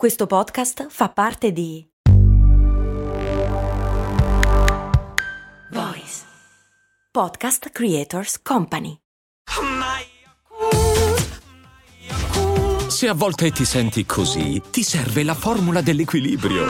Questo podcast fa parte di Voice Podcast Creators Company. Se a volte ti senti così, ti serve la formula dell'equilibrio.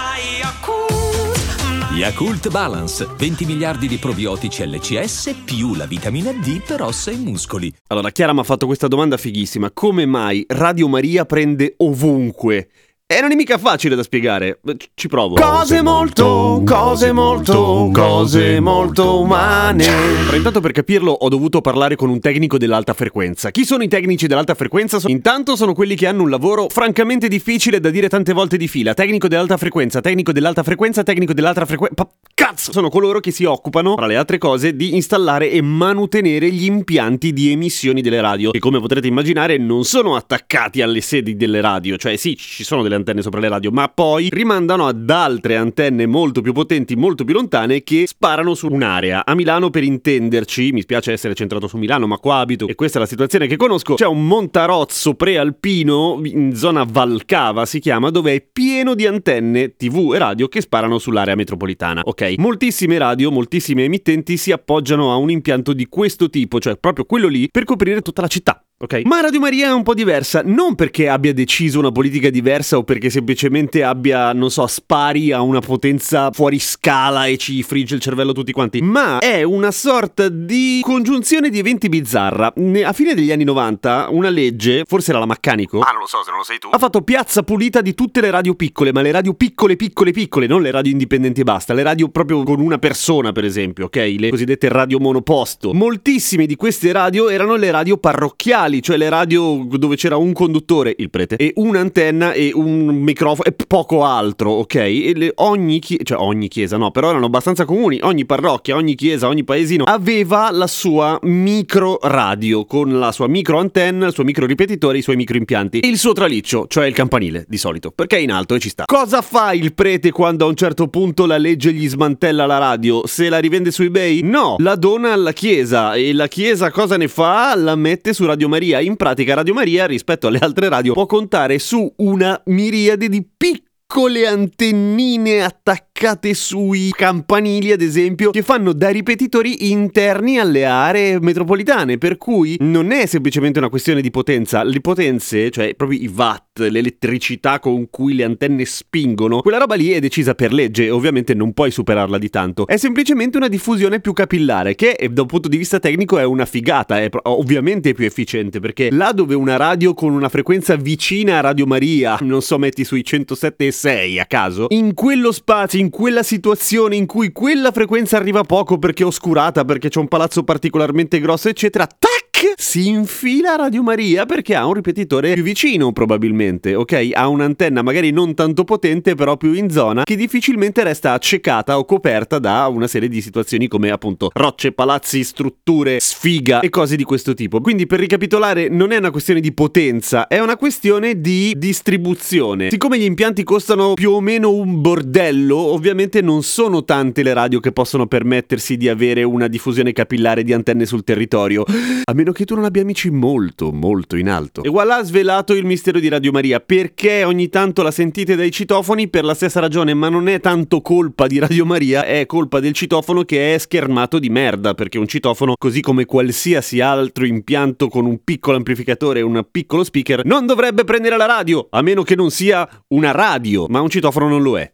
Yakult Balance, 20 miliardi di probiotici LCS più la vitamina D per ossa e muscoli. Allora, Chiara mi ha fatto questa domanda fighissima. Come mai Radio Maria prende ovunque? E non è mica facile da spiegare. Ci provo. Cose molto, cose molto, cose molto umane. Però intanto per capirlo ho dovuto parlare con un tecnico dell'alta frequenza. Chi sono i tecnici dell'alta frequenza? Intanto sono quelli che hanno un lavoro francamente difficile da dire tante volte di fila. Tecnico dell'alta frequenza, tecnico dell'alta frequenza, tecnico dell'alta frequenza. Cazzo! Sono coloro che si occupano, tra le altre cose, di installare e manutenere gli impianti di emissioni delle radio. Che come potrete immaginare non sono attaccati alle sedi delle radio. Cioè sì, ci sono delle antenne sopra le radio, ma poi rimandano ad altre antenne molto più potenti, molto più lontane che sparano su un'area. A Milano, per intenderci, mi spiace essere centrato su Milano, ma qua abito e questa è la situazione che conosco. C'è un montarozzo prealpino in zona Valcava, si chiama, dove è pieno di antenne TV e radio che sparano sull'area metropolitana. Ok, moltissime radio, moltissime emittenti si appoggiano a un impianto di questo tipo, cioè proprio quello lì, per coprire tutta la città. Ok? Ma Radio Maria è un po' diversa, non perché abbia deciso una politica diversa o perché semplicemente abbia, non so, spari a una potenza fuori scala e ci frigge il cervello tutti quanti, ma è una sorta di congiunzione di eventi bizzarra. A fine degli anni 90, una legge, forse era la Maccanico, Ah, non lo so se non lo sei tu. ha fatto piazza pulita di tutte le radio piccole, ma le radio piccole, piccole, piccole, non le radio indipendenti e basta, le radio proprio con una persona, per esempio, ok? Le cosiddette radio monoposto. Moltissime di queste radio erano le radio parrocchiali, cioè le radio dove c'era un conduttore, il prete, e un'antenna e un microfono e poco altro, ok? E le- ogni, chi- cioè ogni chiesa, no, però erano abbastanza comuni. Ogni parrocchia, ogni chiesa, ogni paesino aveva la sua micro radio con la sua micro antenna, il suo micro ripetitore, i suoi micro impianti e il suo traliccio, cioè il campanile di solito, perché è in alto e ci sta. Cosa fa il prete quando a un certo punto la legge gli smantella la radio? Se la rivende su eBay? No, la dona alla chiesa e la chiesa cosa ne fa? La mette su Radio Maria. In pratica Radio Maria rispetto alle altre radio può contare su una miriade di piccole antennine attaccate sui campanili, ad esempio, che fanno da ripetitori interni alle aree metropolitane, per cui non è semplicemente una questione di potenza, le potenze, cioè proprio i watt, l'elettricità con cui le antenne spingono, quella roba lì è decisa per legge e ovviamente non puoi superarla di tanto. È semplicemente una diffusione più capillare, che eh, da un punto di vista tecnico è una figata, è ovviamente più efficiente, perché là dove una radio con una frequenza vicina a Radio Maria, non so, metti sui 107,6 a caso, in quello spazio, in quella situazione in cui quella frequenza arriva poco perché è oscurata, perché c'è un palazzo particolarmente grosso, eccetera, tac! Si infila a Radio Maria perché ha un ripetitore più vicino, probabilmente, ok? Ha un'antenna magari non tanto potente, però più in zona, che difficilmente resta accecata o coperta da una serie di situazioni come appunto rocce, palazzi, strutture, sfiga e cose di questo tipo. Quindi per ricapitolare, non è una questione di potenza, è una questione di distribuzione. Siccome gli impianti costano più o meno un bordello, ovviamente non sono tante le radio che possono permettersi di avere una diffusione capillare di antenne sul territorio. A meno che tu non abbia amici molto, molto in alto. E voilà svelato il mistero di Radio Maria. Perché ogni tanto la sentite dai citofoni? Per la stessa ragione, ma non è tanto colpa di Radio Maria, è colpa del citofono che è schermato di merda. Perché un citofono, così come qualsiasi altro impianto con un piccolo amplificatore e un piccolo speaker, non dovrebbe prendere la radio, a meno che non sia una radio. Ma un citofono non lo è.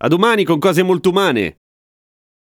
A domani con cose molto umane.